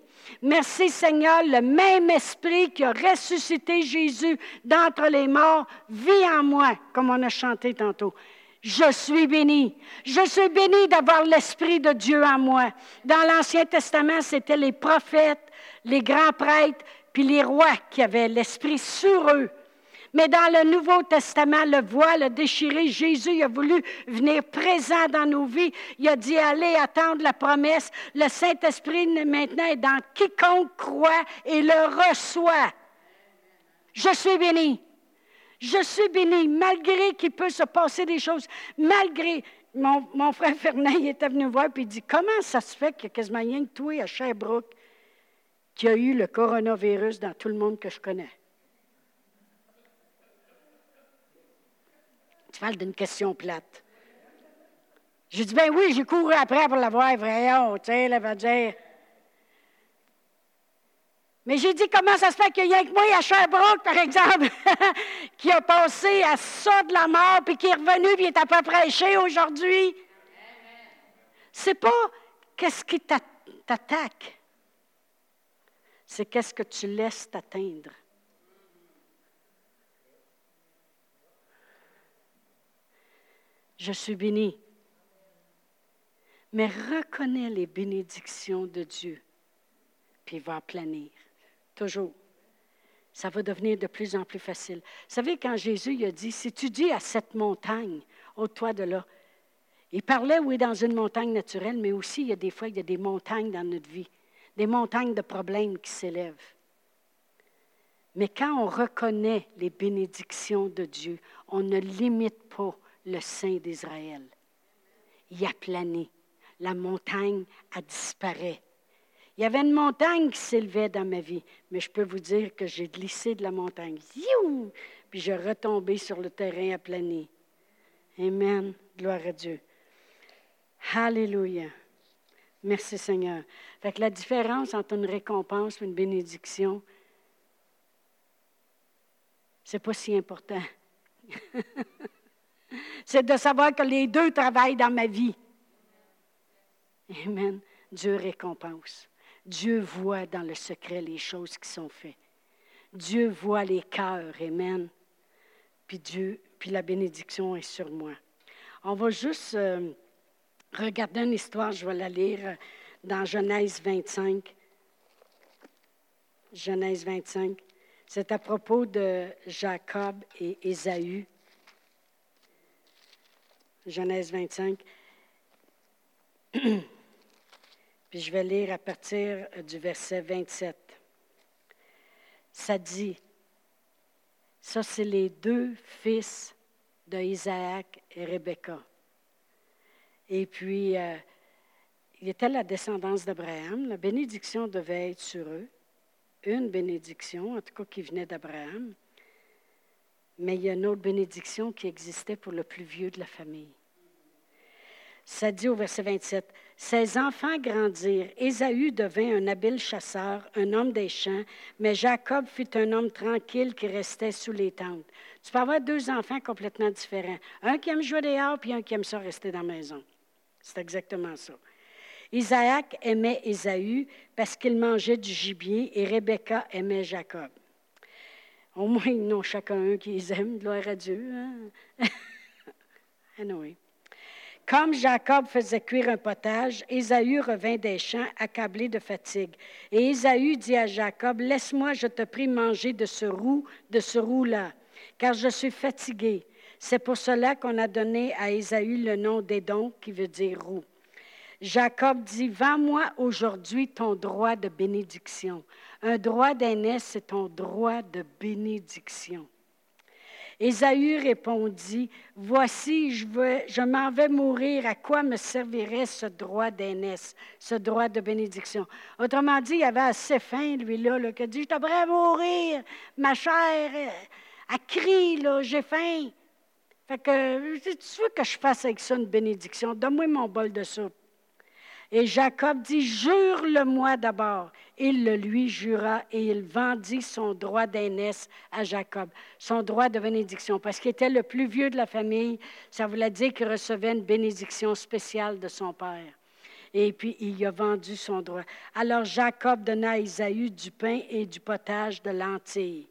Merci Seigneur, le même esprit qui a ressuscité Jésus d'entre les morts vit en moi, comme on a chanté tantôt. Je suis béni. Je suis béni d'avoir l'Esprit de Dieu en moi. Dans l'Ancien Testament, c'était les prophètes, les grands prêtres, puis les rois qui avaient l'Esprit sur eux. Mais dans le Nouveau Testament, le voile déchiré, Jésus a voulu venir présent dans nos vies. Il a dit, allez attendre la promesse. Le Saint-Esprit maintenant est dans quiconque croit et le reçoit. Je suis béni. Je suis béni, malgré qu'il peut se passer des choses, malgré. Mon, frère Fernand il était venu voir et il dit Comment ça se fait qu'il y a quasiment rien que toi à Sherbrooke qui a eu le coronavirus dans tout le monde que je connais? Tu parles d'une question plate. J'ai dit Ben oui, j'ai couru après pour l'avoir, voyons, tu sais, elle va dire. Mais j'ai dit, comment ça se fait qu'il y a que moi à Sherbrooke, par exemple, qui a passé à ça de la mort, puis qui est revenu, puis est à peu prêché aujourd'hui? C'est pas qu'est-ce qui t'attaque, c'est qu'est-ce que tu laisses t'atteindre. Je suis béni. Mais reconnais les bénédictions de Dieu, puis va planir. Toujours. Ça va devenir de plus en plus facile. Vous savez, quand Jésus a dit, si tu dis à cette montagne, ôte-toi de là, il parlait, oui, dans une montagne naturelle, mais aussi, il y a des fois, il y a des montagnes dans notre vie, des montagnes de problèmes qui s'élèvent. Mais quand on reconnaît les bénédictions de Dieu, on ne limite pas le sein d'Israël. Il a plané. La montagne a disparu. Il y avait une montagne qui s'élevait dans ma vie, mais je peux vous dire que j'ai glissé de la montagne. Puis j'ai retombé sur le terrain aplani. Amen. Gloire à Dieu. Alléluia. Merci Seigneur. Fait la différence entre une récompense et une bénédiction, c'est pas si important. c'est de savoir que les deux travaillent dans ma vie. Amen. Dieu récompense. Dieu voit dans le secret les choses qui sont faites. Dieu voit les cœurs. Amen. Puis Dieu, puis la bénédiction est sur moi. On va juste euh, regarder une histoire, je vais la lire euh, dans Genèse 25. Genèse 25. C'est à propos de Jacob et Ésaü. Genèse 25. Puis je vais lire à partir du verset 27. Ça dit, ça c'est les deux fils d'Isaac et Rebecca. Et puis, euh, il était la descendance d'Abraham. La bénédiction devait être sur eux. Une bénédiction, en tout cas, qui venait d'Abraham. Mais il y a une autre bénédiction qui existait pour le plus vieux de la famille. Ça dit au verset 27, Ses enfants grandirent. Ésaü devint un habile chasseur, un homme des champs, mais Jacob fut un homme tranquille qui restait sous les tentes. Tu peux avoir deux enfants complètement différents. Un qui aime jouer dehors, puis un qui aime ça rester dans la maison. C'est exactement ça. Isaac aimait Ésaü parce qu'il mangeait du gibier et Rebecca aimait Jacob. Au moins, ils n'ont chacun un qui les aime, gloire à Dieu. Hein? anyway. Comme Jacob faisait cuire un potage, Ésaü revint des champs accablé de fatigue. Et Ésaü dit à Jacob, Laisse-moi, je te prie, manger de ce roux, de ce roux-là, car je suis fatigué. C'est pour cela qu'on a donné à Ésaü le nom d'Édon, qui veut dire roux. Jacob dit, Vends-moi aujourd'hui ton droit de bénédiction. Un droit d'aînesse, c'est ton droit de bénédiction. Ésaü répondit, Voici, je, m'en vais mourir, à quoi me servirait ce droit d'aînesse, ce droit de bénédiction? Autrement dit, il avait assez faim, lui-là, là, qui a dit, je devrais mourir, ma elle crie, là, j'ai faim. Fait que, tu veux que je fasse avec ça une bénédiction? Donne-moi mon bol de soupe. Et Jacob dit, jure-le-moi d'abord. Il le lui jura et il vendit son droit d'aînesse à Jacob, son droit de bénédiction, parce qu'il était le plus vieux de la famille. Ça voulait dire qu'il recevait une bénédiction spéciale de son père. Et puis, il a vendu son droit. Alors Jacob donna à Isaïe du pain et du potage de lentilles.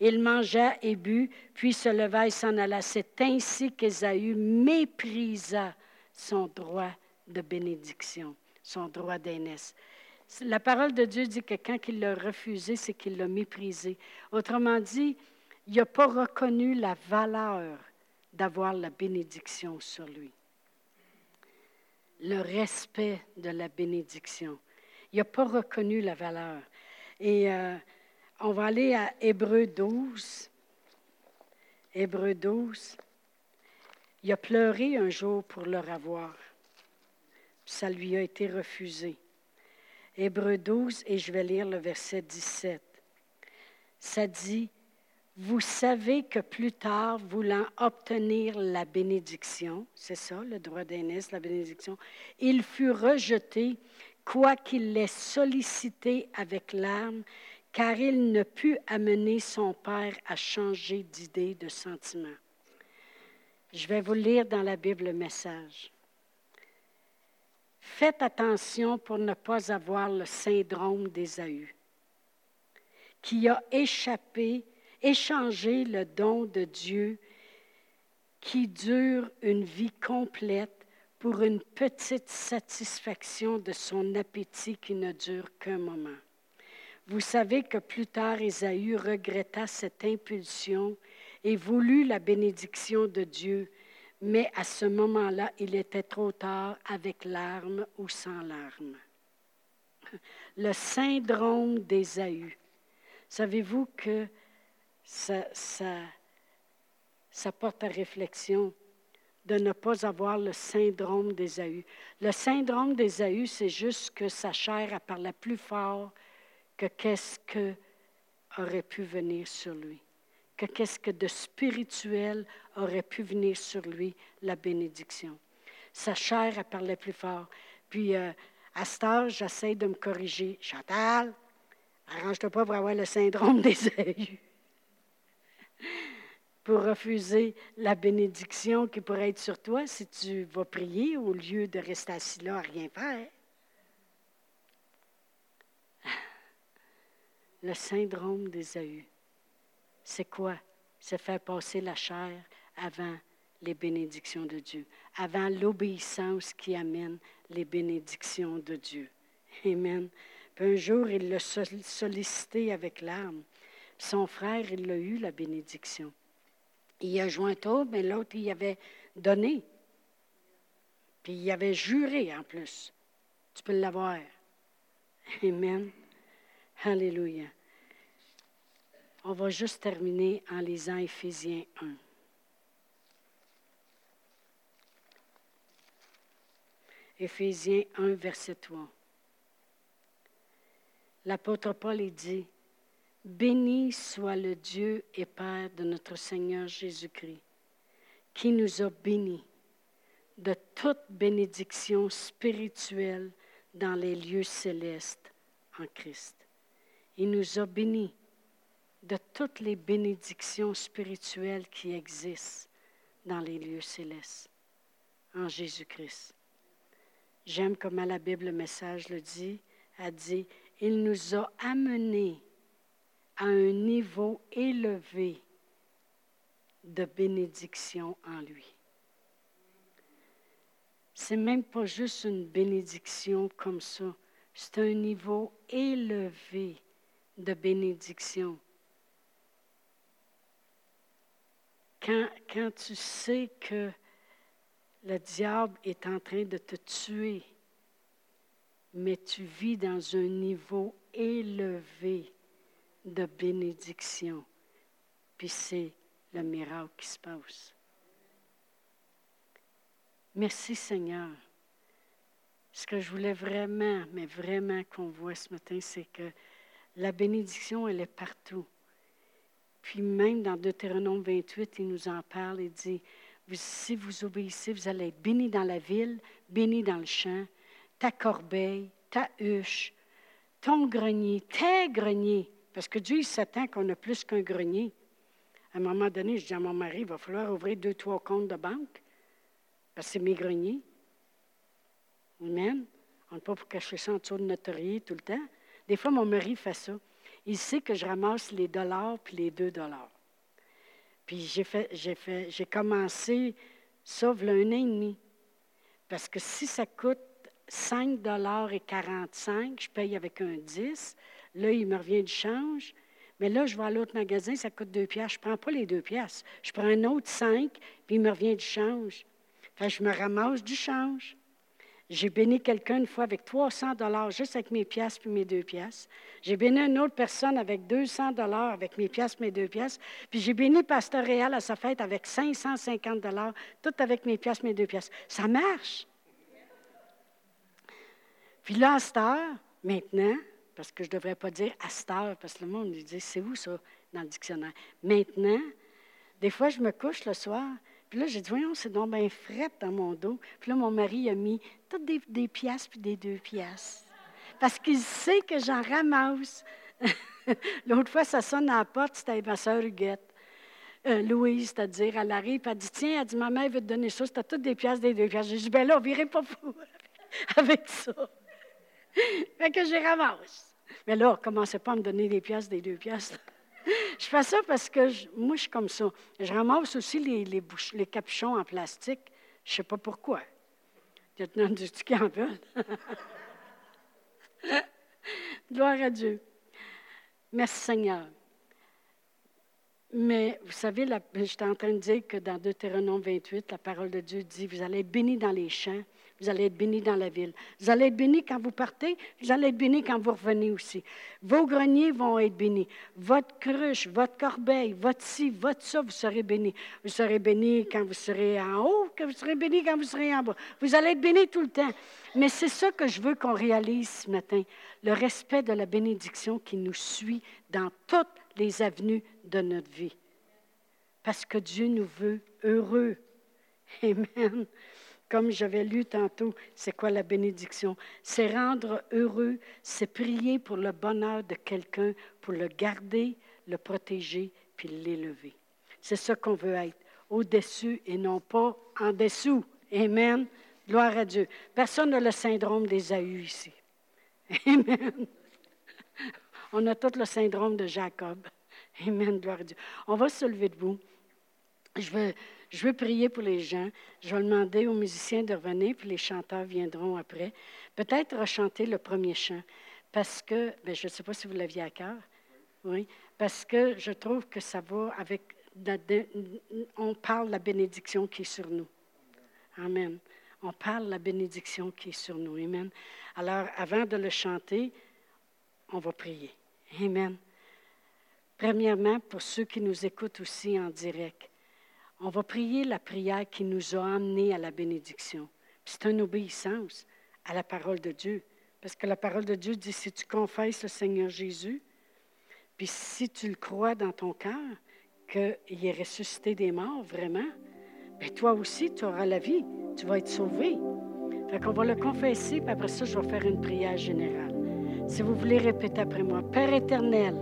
Il mangea et but, puis se leva et s'en alla. C'est ainsi qu'Ésaü méprisa son droit de bénédiction, son droit d'aînesse. La parole de Dieu dit que quand il l'a refusé, c'est qu'il l'a méprisé. Autrement dit, il n'a pas reconnu la valeur d'avoir la bénédiction sur lui. Le respect de la bénédiction. Il n'a pas reconnu la valeur. Et euh, on va aller à Hébreu 12. Hébreu 12. Il a pleuré un jour pour leur avoir ça lui a été refusé. Hébreu 12, et je vais lire le verset 17. Ça dit, Vous savez que plus tard, voulant obtenir la bénédiction, c'est ça, le droit d'aînesse, la bénédiction, il fut rejeté, quoiqu'il l'ait sollicité avec larmes, car il ne put amener son père à changer d'idée, de sentiment. Je vais vous lire dans la Bible le message. Faites attention pour ne pas avoir le syndrome d'Ésaü, qui a échappé, échangé le don de Dieu qui dure une vie complète pour une petite satisfaction de son appétit qui ne dure qu'un moment. Vous savez que plus tard, Ésaü regretta cette impulsion et voulut la bénédiction de Dieu, mais à ce moment-là, il était trop tard avec larmes ou sans larmes. Le syndrome d'Ésaü. Savez-vous que ça, porte à réflexion de ne pas avoir le syndrome d'Ésaü. Le syndrome d'Ésaü, c'est juste que sa chair a parlé plus fort que qu'est-ce que aurait pu venir sur lui que qu'est-ce que de spirituel aurait pu venir sur lui, la bénédiction. Sa chair, elle parlait plus fort. Puis, euh, À cette heure, j'essaie de me corriger. Chantal, arrange-toi pas pour avoir le syndrome des yeux. pour refuser la bénédiction qui pourrait être sur toi si tu vas prier au lieu de rester assis là à rien faire. Le syndrome d'Ésaü, c'est quoi? C'est faire passer la chair avant les bénédictions de Dieu, avant l'obéissance qui amène les bénédictions de Dieu. Amen. Puis un jour, il l'a sollicité avec larmes. Son frère, il l'a eu, la bénédiction. Il a joint autre, mais l'autre, il avait donné. Puis il avait juré en plus. Tu peux l'avoir. Amen. Alléluia. On va juste terminer en lisant Éphésiens 1. Éphésiens 1, verset 3. L'apôtre Paul dit, Béni soit le Dieu et Père de notre Seigneur Jésus-Christ, qui nous a bénis de toute bénédiction spirituelle dans les lieux célestes en Christ. Il nous a bénis de toutes les bénédictions spirituelles qui existent dans les lieux célestes en Jésus-Christ. J'aime comment la Bible, le message le dit, a dit, il nous a amenés à un niveau élevé de bénédiction en lui. C'est même pas juste une bénédiction comme ça, c'est un niveau élevé de bénédiction. Quand, tu sais que le diable est en train de te tuer, mais tu vis dans un niveau élevé de bénédiction, puis c'est le miracle qui se passe. Merci Seigneur. Ce que je voulais vraiment, mais vraiment qu'on voit ce matin, c'est que la bénédiction, elle est partout. Puis même dans Deutéronome 28, il nous en parle et dit, si vous obéissez, vous allez être bénis dans la ville, bénis dans le champ, ta corbeille, ta huche, ton grenier, tes greniers. Parce que Dieu, s'attend qu'on a plus qu'un grenier. À un moment donné, je dis à mon mari, il va falloir ouvrir deux, trois comptes de banque, parce que c'est mes greniers. Amen. On n'est pas pour cacher ça en dessous de notre tout le temps. Des fois, mon mari fait ça. Il sait que je ramasse les dollars puis les deux dollars. Puis j'ai fait, j'ai fait, j'ai commencé ça il un et demi. Parce que si ça coûte 5 dollars et 45, je paye avec un 10. Là, il me revient du change. Mais là, je vais à l'autre magasin, ça coûte 2 piastres. Je ne prends pas les 2 piastres. Je prends un autre 5, puis il me revient du change. Fait je me ramasse du change. J'ai béni quelqu'un une fois avec 300 dollars, juste avec mes pièces puis mes deux pièces. J'ai béni une autre personne avec 200 dollars avec mes pièces, mes deux pièces. Puis j'ai béni Pasteur Réal à sa fête avec 550 dollars, tout avec mes pièces, mes deux pièces. Ça marche. Puis là, à cette heure, maintenant, parce que je ne devrais pas dire à cette heure, parce que le monde lui dit, c'est où ça dans le dictionnaire? Maintenant, des fois, je me couche le soir, puis là, j'ai dit, voyons, c'est donc bien fret dans mon dos. Puis là, mon mari a mis toutes des, des pièces puis des deux pièces. Parce qu'il sait que j'en ramasse. L'autre fois, ça sonne à la porte, c'était ma soeur Huguette. Euh, Louise, c'est-à-dire, elle arrive, elle dit, tiens, elle dit, ma mère veut te donner ça, c'était toutes des pièces, des deux pièces. J'ai dit, ben là, on virait pas fou avec ça. fait que j'ai ramasse. Mais là, commencez pas à me donner des pièces, des deux pièces je fais ça parce que moi, je suis comme ça. Je ramasse aussi les, les, les capuchons en plastique. Je ne sais pas pourquoi. A du veulent. Gloire à Dieu. Merci Seigneur. Mais vous savez, j'étais en train de dire que dans Deutéronome 28, la parole de Dieu dit, vous allez être bénis dans les champs, vous allez être bénis dans la ville. Vous allez être bénis quand vous partez, vous allez être bénis quand vous revenez aussi. Vos greniers vont être bénis. Votre cruche, votre corbeille, votre ci, votre ça, vous serez bénis. Vous serez bénis quand vous serez en haut, que vous serez bénis quand vous serez en bas. Vous allez être bénis tout le temps. Mais c'est ça que je veux qu'on réalise ce matin, le respect de la bénédiction qui nous suit dans toutes les avenues de notre vie. Parce que Dieu nous veut heureux. Amen. Comme j'avais lu tantôt, c'est quoi la bénédiction? C'est rendre heureux, c'est prier pour le bonheur de quelqu'un, pour le garder, le protéger, puis l'élever. C'est ce qu'on veut être, au-dessus et non pas en dessous. Amen. Gloire à Dieu. Personne n'a le syndrome des AU ici. Amen. On a tout le syndrome de Jacob. Amen, gloire à Dieu. On va se lever debout. Je veux, je veux prier pour les gens. Je vais demander aux musiciens de revenir, puis les chanteurs viendront après. Peut-être rechanter le premier chant, parce que, ben, je ne sais pas si vous l'aviez à cœur, oui, parce que je trouve que ça va avec, on parle de la bénédiction qui est sur nous. Amen. On parle de la bénédiction qui est sur nous. Amen. Alors, avant de le chanter, on va prier. Amen. Premièrement, pour ceux qui nous écoutent aussi en direct, on va prier la prière qui nous a amenés à la bénédiction. C'est une obéissance à la parole de Dieu. Parce que la parole de Dieu dit, si tu confesses le Seigneur Jésus, puis si tu le crois dans ton cœur, qu'il est ressuscité des morts, vraiment, bien toi aussi, tu auras la vie. Tu vas être sauvé. Fait qu'on va le confesser, puis après ça, je vais faire une prière générale. Si vous voulez répéter après moi, Père éternel,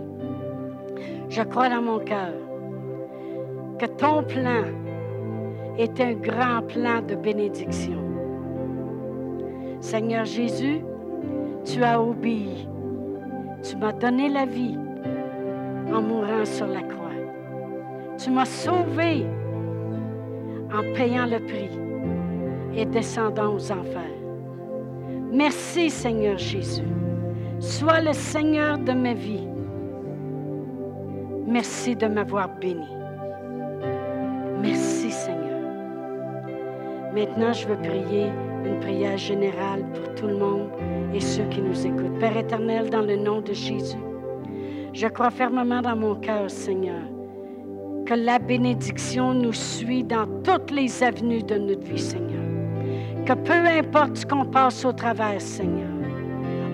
je crois dans mon cœur que ton plan est un grand plan de bénédiction. Seigneur Jésus, tu as obéi. Tu m'as donné la vie en mourant sur la croix. Tu m'as sauvé en payant le prix et descendant aux enfers. Merci Seigneur Jésus. Sois le Seigneur de ma vie. Merci de m'avoir béni. Merci Seigneur. Maintenant, je veux prier une prière générale pour tout le monde et ceux qui nous écoutent. Père éternel, dans le nom de Jésus, je crois fermement dans mon cœur, Seigneur, que la bénédiction nous suit dans toutes les avenues de notre vie, Seigneur. Que peu importe ce qu'on passe au travers, Seigneur,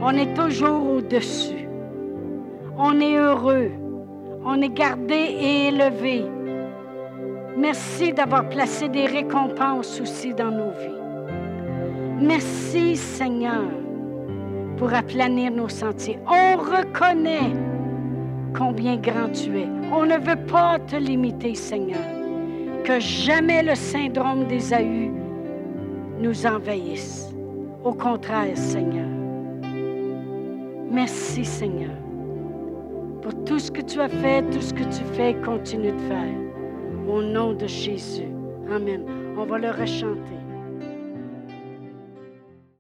on est toujours au-dessus. On est heureux. On est gardé et élevé. Merci d'avoir placé des récompenses aussi dans nos vies. Merci Seigneur pour aplanir nos sentiers. On reconnaît combien grand tu es. On ne veut pas te limiter Seigneur. Que jamais le syndrome des AU nous envahisse. Au contraire Seigneur. Merci Seigneur pour tout ce que tu as fait, tout ce que tu fais, continue de faire. Au nom de Jésus. Amen. On va le rechanter.